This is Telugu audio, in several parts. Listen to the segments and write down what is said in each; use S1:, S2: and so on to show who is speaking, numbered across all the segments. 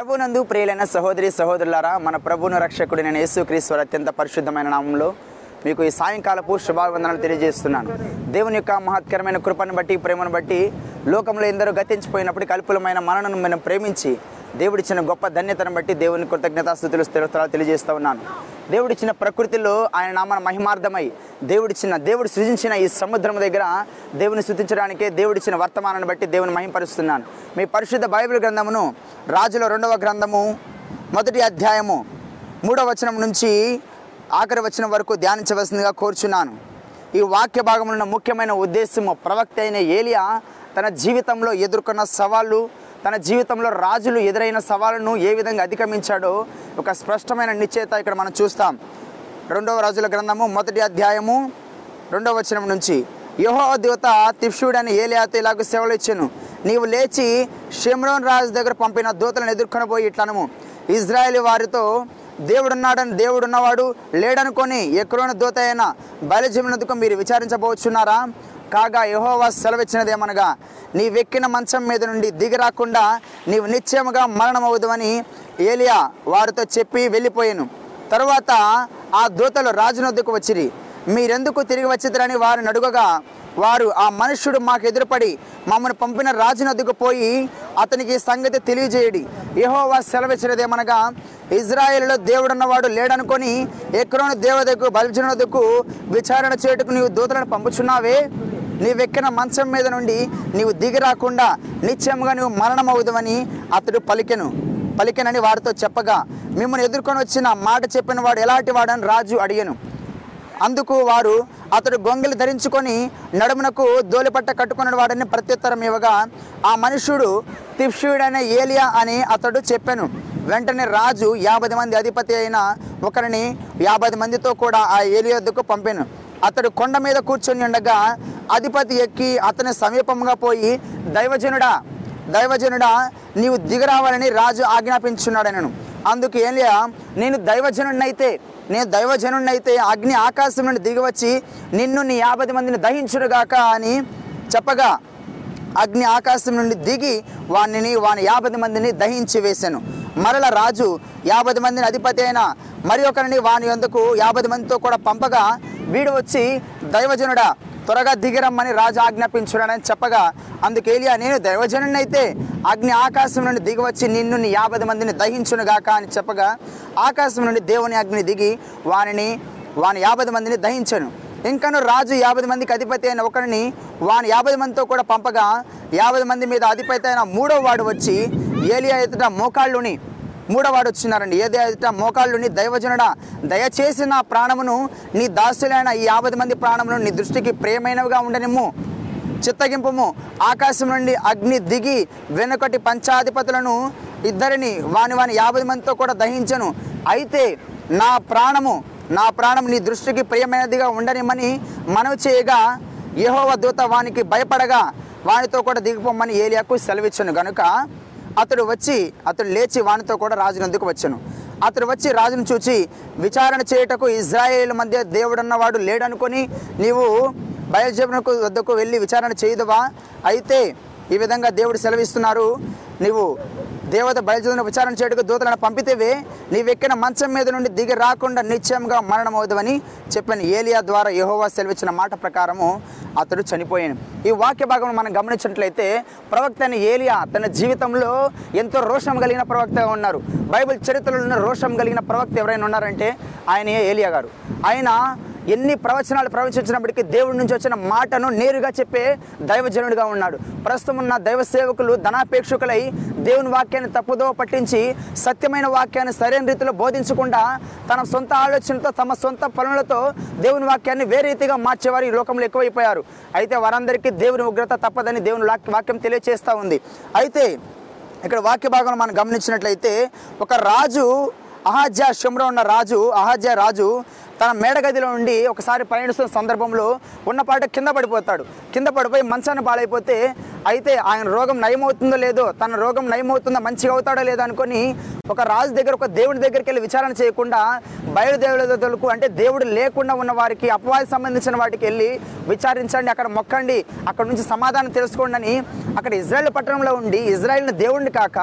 S1: ప్రభునందు ప్రియులైన సహోదరి సహోదరులారా మన ప్రభును రక్షకుడు నేను యేసుక్రీశ్వర అత్యంత పరిశుద్ధమైన నామంలో మీకు ఈ సాయంకాలపు శుభావందనాలు తెలియజేస్తున్నాను. దేవుని యొక్క మహత్కరమైన కృపను బట్టి ప్రేమను బట్టి లోకంలో ఎందరో గతించిపోయినప్పుడు కల్పులమైన మనను మనం ప్రేమించి దేవుడిచ్చిన గొప్ప ధన్యతను బట్టి దేవుని కృతజ్ఞతాస్థుతులు స్థిరత్వాలు తెలియజేస్తూ ఉన్నాను. దేవుడిచ్చిన ప్రకృతిలో ఆయన నామన మహిమార్థమై దేవుడిచ్చిన దేవుడు సృజించిన ఈ సముద్రం దగ్గర దేవుని స్థుతించడానికే దేవుడిచ్చిన వర్తమానాన్ని బట్టి దేవుని మహింపరుస్తున్నాను. మీ పరిశుద్ధ బైబిల్ గ్రంథమును రాజుల రెండవ గ్రంథము మొదటి అధ్యాయము మూడవ వచనం నుంచి ఆఖరి వచనం వరకు ధ్యానించవలసిందిగా కోరుచున్నాను. ఈ వాక్య భాగంలో ఉన్న ముఖ్యమైన ఉద్దేశము ప్రవక్త అయిన ఏలియా తన జీవితంలో ఎదుర్కొన్న సవాళ్ళు తన జీవితంలో రాజులు ఎదురైన సవాళ్ళను ఏ విధంగా అధిగమించాడో ఒక స్పష్టమైన నిశ్చయత ఇక్కడ మనం చూస్తాం. రెండవ రాజుల గ్రంథము మొదటి అధ్యాయము రెండవ వచనం నుంచి. యహో దేవత తిప్షుడని ఏలియాతో ఇలాగ సేవలు ఇచ్చాను. నీవు లేచి షిమ్రోన్ రాజు దగ్గర పంపిన దూతలను ఎదుర్కొని పోయి ఇట్లనము. ఇజ్రాయేల్ వారితో దేవుడున్నాడని దేవుడున్నవాడు లేడనుకొని ఎక్కడోని దూత అయినా బయలుజీవినందుకు మీరు విచారించబోచున్నారా? కాగా యహోవా సెలవిచ్చినదేమనగా నీ వెక్కిన మంచం మీద నుండి దిగి రాకుండా నీవు నిశ్చయముగా మరణమవుదువని ఏలియా వారితో చెప్పి వెళ్ళిపోయాను. తరువాత ఆ దూతలు రాజునొద్దుకు వచ్చిరి. మీరెందుకు తిరిగి వచ్చిద్దరని వారిని అడుగగా వారు ఆ మనుష్యుడు మాకు ఎదురుపడి మమ్మల్ని పంపిన రాజునొద్దుకు పోయి అతనికి ఈ సంగతి తెలియజేయడి. యెహోవా సెలవిచ్చినదేమనగా ఇజ్రాయెల్లో దేవుడున్నవాడు లేడనుకొని ఎక్రోని దేవదకు బలిజనదకు విచారణ చేయుటకు నీవు దూతలను పంపుచున్నావే? నీవెక్కిన మంచం మీద నుండి నీవు దిగి రాకుండా నిత్యంగా నువ్వు మరణమవుదువని అతడు పలికెను. పలికెనని వారితో చెప్పగా మిమ్మల్ని ఎదుర్కొని వచ్చిన మాట చెప్పిన వాడు ఎలాంటి వాడని రాజు అడిగాను. అందుకు వారు అతడు గొంగలి ధరించుకొని నడుమునకు దోలిపట్ట కట్టుకున్న వాడని ప్రత్యుత్తరం ఇవ్వగా ఆ మనుష్యుడు తిప్షుడనే ఏలియా అని అతడు చెప్పాను. వెంటనే రాజు యాభై మంది అధిపతి అయిన ఒకరిని యాభై మందితో కూడా ఆ ఏలియా వద్దకు పంపాను. అతడు కొండ మీద కూర్చొని ఉండగా అధిపతి ఎక్కి అతని సమీపంగా పోయి దైవజనుడా దైవజనుడా నీవు దిగరావాలని రాజు ఆజ్ఞాపించున్నాడనను. అందుకు ఏలియా నేను దైవజనుడినైతే నేను దైవజనుడినైతే అగ్ని ఆకాశం నుండి దిగివచ్చి నిన్ను నీ యాభై మందిని దహించుడుగాక అని చెప్పగా అగ్ని ఆకాశం నుండి దిగి వానిని వాని యాభై మందిని దహించి వేశాను మరల రాజు యాభై మందిని అధిపతి అయిన మరి ఒకరిని వాని ఎందుకు యాభై మందితో కూడా పంపగా వీడు వచ్చి దైవజనుడా త్వరగా దిగిరమ్మని రాజు ఆజ్ఞాపించుడని చెప్పగా అందుకేలియా నేను దైవజనుడిని అగ్ని ఆకాశం నుండి దిగి వచ్చి నిన్ను నీ యాభై మందిని దహించునుగాక అని చెప్పగా ఆకాశం నుండి దేవుని అగ్ని దిగి వానిని వాని యాభై మందిని దహించను. ఇంకను రాజు యాభై మందికి అధిపతి అయిన ఒకరిని వాని యాభై మందితో కూడా పంపగా యాభై మంది మీద అధిపతి అయిన మూడో వాడు వచ్చి ఏలియా ఎదుట మోకాళ్ళుని మూడవాడు వచ్చినారండి ఏదే ఎదుట మోకాళ్ళుని దైవజనుడా దయచేసి నా ప్రాణమును నీ దాసులైన ఈ యాభై మంది ప్రాణమును నీ దృష్టికి ప్రేమైనవిగా ఉండనిమ్ము. చిత్తగింపము. ఆకాశం నుండి అగ్ని దిగి వెనుకటి పంచాధిపతులను ఇద్దరిని వాని వాని యాభై మందితో కూడా దహించను. అయితే నా ప్రాణము నా ప్రాణం నీ దృష్టికి ప్రియమైనదిగా ఉండనిమ్మని మనవి చేయగా యహోవ దూత వానికి భయపడగా వానితో కూడా దిగిపోమని ఏలియాకు సెలవిచ్చను. గనుక అతడు వచ్చి అతడు లేచి వానితో కూడా రాజునందుకు వచ్చాను. అతడు వచ్చి రాజును చూచి విచారణ చేయుటకు ఇజ్రాయేల్ మధ్య దేవుడన్నవాడు లేడనుకొని నీవు బయలుజేపునకు వద్దకు వెళ్ళి విచారణ చేయదువా? అయితే ఈ విధంగా దేవుడు సెలవిస్తున్నారు. నీవు దేవత బయలుదేరిన విచారణ చేయటకు దూతలను పంపితేవే నీవెక్కిన మంచం మీద నుండి దిగి రాకుండా నిశ్చయంగా మరణమవుదవని చెప్పిన ఏలియా ద్వారా యహోవా సెలవిచ్చిన మాట ప్రకారము అతడు చనిపోయాను. ఈ వాక్య భాగం మనం గమనించినట్లయితే ప్రవక్త అయిన ఏలియా తన జీవితంలో ఎంతో రోషం కలిగిన ప్రవక్తగా ఉన్నారు. బైబిల్ చరిత్రలో ఉన్న రోషం కలిగిన ప్రవక్త ఎవరైనా ఉన్నారంటే ఆయన ఏలియా గారు. ఆయన ఎన్ని ప్రవచనాలు ప్రవచించినప్పటికీ దేవుడి నుంచి వచ్చిన మాటను నేరుగా చెప్పే దైవజనుడిగా ఉన్నాడు. ప్రస్తుతం ఉన్న దైవ సేవకులు ధనాపేక్షకులై దేవుని వాక్యాన్ని తప్పుదో పట్టించి సత్యమైన వాక్యాన్ని సరైన రీతిలో బోధించకుండా తన సొంత ఆలోచనతో తమ సొంత పనులతో దేవుని వాక్యాన్ని వేరే రీతిగా మార్చేవారు ఈ లోకంలో ఎక్కువైపోయారు. అయితే వారందరికీ దేవుని ఉగ్రత తప్పదని దేవుని వాక్యం తెలియచేస్తూ ఉంది. అయితే ఇక్కడ వాక్య భాగంలో మనం గమనించినట్లయితే ఒక రాజు అహాజ్యా షమ్రో ఉన్న రాజు అహాజ్యా రాజు తన మేడగదిలో ఉండి ఒకసారి పయనిస్తున్న సందర్భంలో ఉన్నపాటు కింద పడిపోతాడు. కింద పడిపోయి మంచాన్ని పాలైపోతే అయితే ఆయన రోగం నయమవుతుందో లేదో తన రోగం నయమవుతుందో మంచిగా అవుతాడో లేదో అనుకొని ఒక రాజు దగ్గర ఒక దేవుడి దగ్గరికి వెళ్ళి విచారణ చేయకుండా బయలుదేవులకు అంటే దేవుడు లేకుండా ఉన్న వారికి అపవాది సంబంధించిన వాటికి వెళ్ళి విచారించండి అక్కడ మొక్కండి అక్కడ నుంచి సమాధానం తెలుసుకోండి అని అక్కడ ఇజ్రాయెల్ పట్టణంలో ఉండి ఇజ్రాయెల్ని దేవుడిని కాక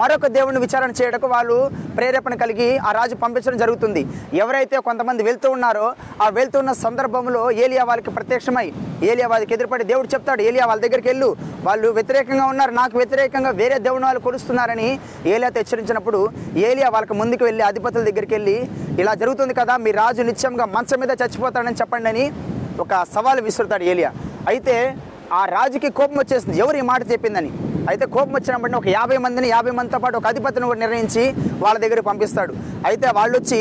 S1: మరొక దేవుడిని విచారణ చేయడానికి వాళ్ళు ప్రేరేపణ కలిగి ఆ రాజు పంపించడం జరుగుతుంది. ఎవరైతే కొంతమంది వెళ్తూ ఉన్నారో ఆ వెళ్తున్న సందర్భంలో ఏలియా వాళ్ళకి ప్రత్యక్షమై ఏలియా వాళ్ళకి ఎదురుపడి దేవుడు చెప్తాడు ఏలియా వాళ్ళ దగ్గరికి వెళ్ళు. వాళ్ళు వ్యతిరేకంగా ఉన్నారు నాకు వ్యతిరేకంగా వేరే దేవుని వాళ్ళు కొలుస్తున్నారని ఏలియాతో హెచ్చరించినప్పుడు ఏలియా వాళ్ళకి ముందుకు వెళ్ళి అధిపతుల దగ్గరికి వెళ్ళి ఇలా జరుగుతుంది కదా మీ రాజు నిత్యంగా మంచం మీద చచ్చిపోతాడని చెప్పండి అని ఒక సవాలు విసురుతాడు ఏలియా. అయితే ఆ రాజుకి కోపం వచ్చేసింది ఎవరు ఈ మాట చెప్పిందని? అయితే కోపం వచ్చినప్పుడు ఒక యాభై మందిని యాభై మందితో పాటు ఒక అధిపతిని కూడా నిర్ణయించి వాళ్ళ దగ్గరికి పంపిస్తాడు. అయితే వాళ్ళు వచ్చి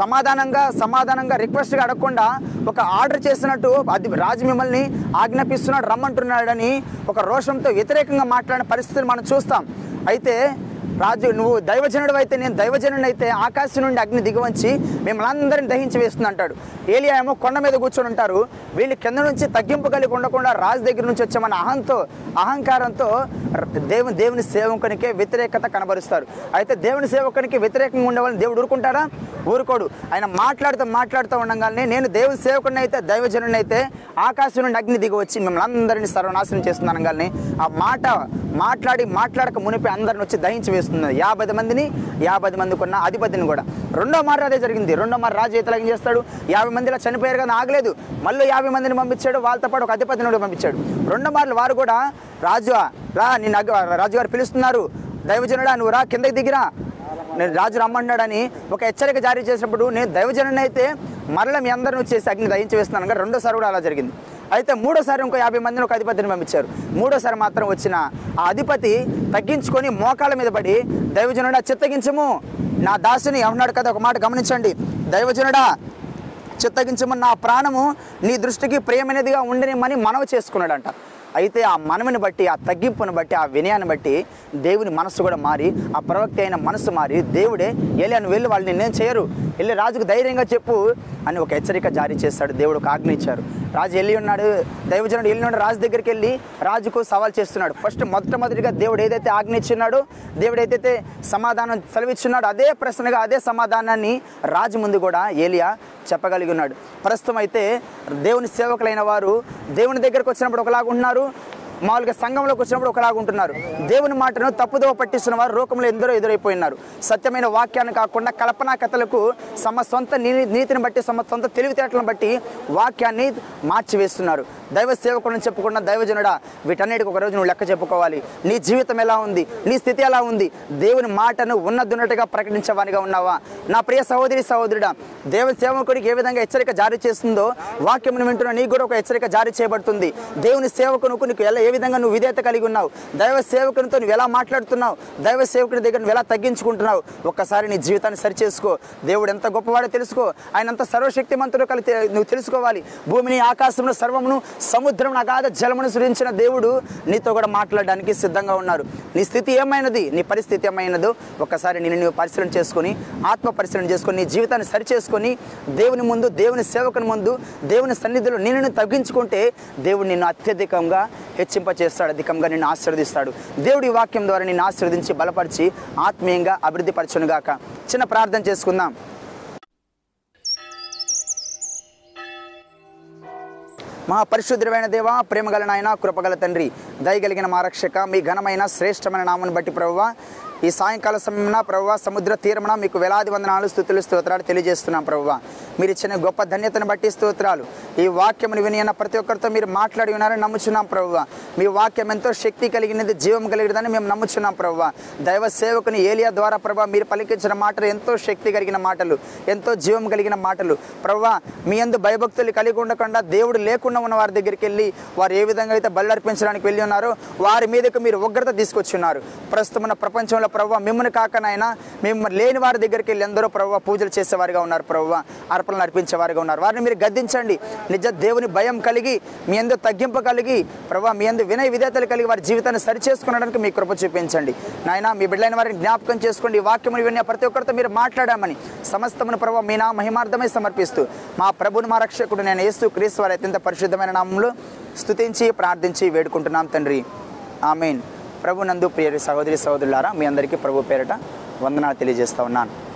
S1: సమాధానంగా సమాధానంగా రిక్వెస్ట్గా అడగకుండా ఒక ఆర్డర్ చేసినట్టు అది రాజు మిమ్మల్ని ఆజ్ఞాపిస్తున్నాడు రమ్మంటున్నాడని ఒక రోషంతో వ్యతిరేకంగా మాట్లాడిన పరిస్థితులు మనం చూస్తాం. అయితే రాజు నువ్వు దైవజనుడు అయితే నేను దైవజనుడు అయితే ఆకాశం నుండి అగ్ని దిగువంచి మిమ్మల్ని అందరిని దహించి వేస్తుంది అంటాడు. ఏలియా ఏమో కొండ మీద కూర్చొని ఉంటారు. వీళ్ళు కింద నుంచి తగ్గింపు కలిగి ఉండకుండా రాజు దగ్గర నుంచి వచ్చామన్న అహంతో అహంకారంతో దేవుని దేవుని సేవకునికే వ్యతిరేకత కనబరుస్తారు. అయితే దేవుని సేవకునికి వ్యతిరేకంగా ఉండేవాళ్ళని దేవుడు ఊరుకుంటారా ఊరుకోడు. ఆయన మాట్లాడుతూ మాట్లాడుతూ ఉండగానే నేను దేవుని సేవకుడిని అయితే దైవజనుడిని అయితే ఆకాశం నుండి అగ్ని దిగి వచ్చి మిమ్మల్ని అందరినీ సర్వనాశనం చేస్తున్నాను కానీ ఆ మాట మాట్లాడి మాట్లాడక మునిపి అందరిని వచ్చి దహించి వేస్తుంది. యాభై మందిని యాభై మందికి ఉన్న అధిపతిని కూడా. రెండో మారు అదే జరిగింది. రెండో మారు రాజు ఇతర ఏం చేస్తాడు? యాభై మందిలో చనిపోయారు కానీ ఆగలేదు. మళ్ళీ యాభై మందిని పంపించాడు. వాళ్ళతో పాటు ఒక అధిపతిని కూడా పంపించాడు. రెండో మార్లు వారు కూడా రాజు రా నేను రాజుగారు పిలుస్తున్నారు. దైవజనుడా నువ్వు రా కిందకి దిగిరా. నేను రాజు రమ్మన్నాడని ఒక హెచ్చరిక జారీ చేసినప్పుడు నేను దైవజనుని అయితే మరల మీ అందరిని వచ్చేసి అగ్ని దహించి వేస్తున్నాను కానీ రెండోసారి కూడా అలా జరిగింది. అయితే మూడోసారి ఇంకో యాభై మందిని ఒక అధిపతిని పంపించారు. మూడోసారి మాత్రం వచ్చిన ఆ అధిపతి తగ్గించుకొని మోకాళ్ళ మీద పడి దైవజనుడా చిత్తగించము. నా దాసుని ఏమన్నాడు కదా ఒక మాట గమనించండి. దైవజనుడా చిత్తగించమని నా ప్రాణము నీ దృష్టికి ప్రేమనేదిగా ఉండనిమని మనవి చేసుకున్నాడంట. అయితే ఆ మనవిని బట్టి ఆ తగ్గింపుని బట్టి ఆ వినయాన్ని బట్టి దేవుని మనసు కూడా మారి ఆ ప్రవక్త అయిన మనసు మారి దేవుడే వెళ్ళి అని వెళ్ళి వాళ్ళు నిన్నేం చేయరు. వెళ్ళి రాజుకు ధైర్యంగా చెప్పు అని ఒక హెచ్చరిక జారీ చేస్తాడు దేవుడు ఒక ఆజ్ఞ ఇచ్చారు. రాజు వెళ్ళి ఉన్నాడు దైవజనుడు వెళ్ళి ఉన్నాడు రాజు దగ్గరికి వెళ్ళి రాజుకు సవాల్ చేస్తున్నాడు. ఫస్ట్ మొట్టమొదటిగా దేవుడు ఏదైతే ఆజ్ఞ ఇచ్చున్నాడో దేవుడు ఏదైతే సమాధానం సెలవిచ్చున్నాడో అదే ప్రశ్నగా అదే సమాధానాన్ని రాజు ముందు కూడా ఏలియా చెప్పగలిగి ఉన్నాడు. ప్రస్తుతం అయితే దేవుని సేవకులైన వారు దేవుని దగ్గరకు వచ్చినప్పుడు ఒకలాగా ఉంటున్నారు మామూలుగా సంఘంలోకి వచ్చినప్పుడు ఒకలాగా ఉంటున్నారు. దేవుని మాటను తప్పుదోవ పట్టిస్తున్న వారు లోకంలో ఎందరో ఎదురైపోయినారు. సత్యమైన వాక్యాన్ని కాకుండా కల్పనా కథలకు తమ సొంత నీ- నీతిని బట్టి తమ సొంత తెలివితేటలను బట్టి వాక్యాన్ని మార్చివేస్తున్నారు. దైవ సేవకులను చెప్పుకున్న దైవజనుడా వీటన్నిటికి ఒక రోజు నువ్వు లెక్క చెప్పుకోవాలి. నీ జీవితం ఎలా ఉంది? నీ స్థితి ఎలా ఉంది? దేవుని మాటను ఉన్నదున్నట్టుగా ప్రకటించేవానిగా ఉన్నావా? నా ప్రియ సహోదరి సహోదరుడా దేవ సేవకుడికి ఏ విధంగా హెచ్చరిక జారీ చేస్తుందో వాక్యమును వింటున్న నీకు కూడా ఒక హెచ్చరిక జారీ చేయబడుతుంది. దేవుని సేవకునుకు నీకు ఎలా ఏ విధంగా నువ్వు విధేయత కలిగి ఉన్నావు? దైవ సేవకునితో నువ్వు ఎలా మాట్లాడుతున్నావు? దైవ సేవకుని దగ్గర నువ్వు ఎలా తగ్గించుకుంటున్నావు? ఒక్కసారి నీ జీవితాన్ని సరిచేసుకో. దేవుడు ఎంత గొప్పవాడో తెలుసుకో. ఆయన అంత సర్వశక్తిమంతుడు కలిగి నువ్వు తెలుసుకోవాలి. భూమిని ఆకాశంలో సర్వమును సముద్రం అగాధ జలమును సృజించిన దేవుడు నీతో కూడా మాట్లాడడానికి సిద్ధంగా ఉన్నారు. నీ స్థితి ఏమైనది? నీ పరిస్థితి ఏమైనదో ఒక్కసారి నేను నువ్వు పరిశీలన చేసుకొని ఆత్మ పరిశీలన చేసుకొని నీ జీవితాన్ని సరిచేసుకొని దేవుని ముందు దేవుని సేవకుని ముందు దేవుని సన్నిధిలో నిన్ను తగ్గించుకుంటే దేవుడు నిన్ను అత్యధికంగా చేస్తాడు అధికంగా నిన్ను ఆశీర్వదిస్తాడు. దేవుడి వాక్యం ద్వారా నిన్ను ఆశీర్వదించి బలపరిచి ఆత్మీయంగా అభివృద్ధి పరచునుగాక చిన్న ప్రార్థన చేసుకుందాం. మా పరిశుద్ధమైన దేవ ప్రేమగల నాయన కృపగల తండ్రి దయగలిగిన మా రక్షక మీ ఘనమైన శ్రేష్టమైన నామను బట్టి ప్రభువ ఈ సాయంకాల సమయమున ప్రభువ సముద్ర తీరమున మీకు వేలాది వందనాలు స్థుతులు స్తోత్రాలు తెలియజేస్తున్నాం ప్రభువ మీరు ఇచ్చిన గొప్ప ధన్యతను బట్టి స్తోత్రాలు. ఈ వాక్యమును విని అన్న ప్రతి ఒక్కరితో మీరు మాట్లాడి ఉన్నారని నమ్ముచున్నాం ప్రభువ. మీ వాక్యం ఎంతో శక్తి కలిగినది జీవం కలిగినదని మేము నమ్ముచున్నాం ప్రభువ. దైవ సేవకుని ఏలియా ద్వారా ప్రభా మీరు పలికించిన మాటలు ఎంతో శక్తి కలిగిన మాటలు ఎంతో జీవం కలిగిన మాటలు. ప్రభా మీ అందు భయభక్తులు కలిగి ఉండకుండా దేవుడు లేకుండా ఉన్న వారి దగ్గరికి వెళ్ళి వారు ఏ విధంగా అయితే బళ్ళర్పించడానికి వెళ్ళి ఉన్నారో వారి మీదకు మీరు ఉగ్రత తీసుకొచ్చున్నారు. ప్రస్తుతం ఉన్న ప్రపంచంలో ప్రభావ మిమ్మల్ని కాకనైనా మేము లేని వారి దగ్గరికి వెళ్ళి ఎందరో ప్రభావ పూజలు చేసేవారుగా ఉన్నారు ప్రభావ. అర్పణలు అర్పించేవారుగా ఉన్నారు. వారిని మీరు గద్దించండి. నిజ దేవుని భయం కలిగి మీ ఎందు తగ్గింపు కలిగి ప్రభావ మీ ఎందు వినయ విధేతలు కలిగి వారి జీవితాన్ని సరిచేసుకునడానికి మీ కృప చూపించండి. నాయన మీ బిడ్డలైన వారిని జ్ఞాపకం చేసుకోండి. ఈ వాక్యములు విన్న ప్రతి ఒక్కరితో మీరు మాట్లాడామని సమస్తమును ప్రభావ మీ నా మహిమార్థమై సమర్పిస్తూ మా ప్రభుని మా రక్షకుడు నేను ఏస్తూ క్రీస్తు వారి అత్యంత పరిశుద్ధమైన నామంలో స్థుతించి ప్రార్థించి వేడుకుంటున్నాం తండ్రి. ఆమెన్. ప్రభు నందు ప్రియ సహోదరి సహోదరులారా మీ అందరికీ ప్రభు పేరిట వందనాలు తెలియజేస్తా ఉన్నాను.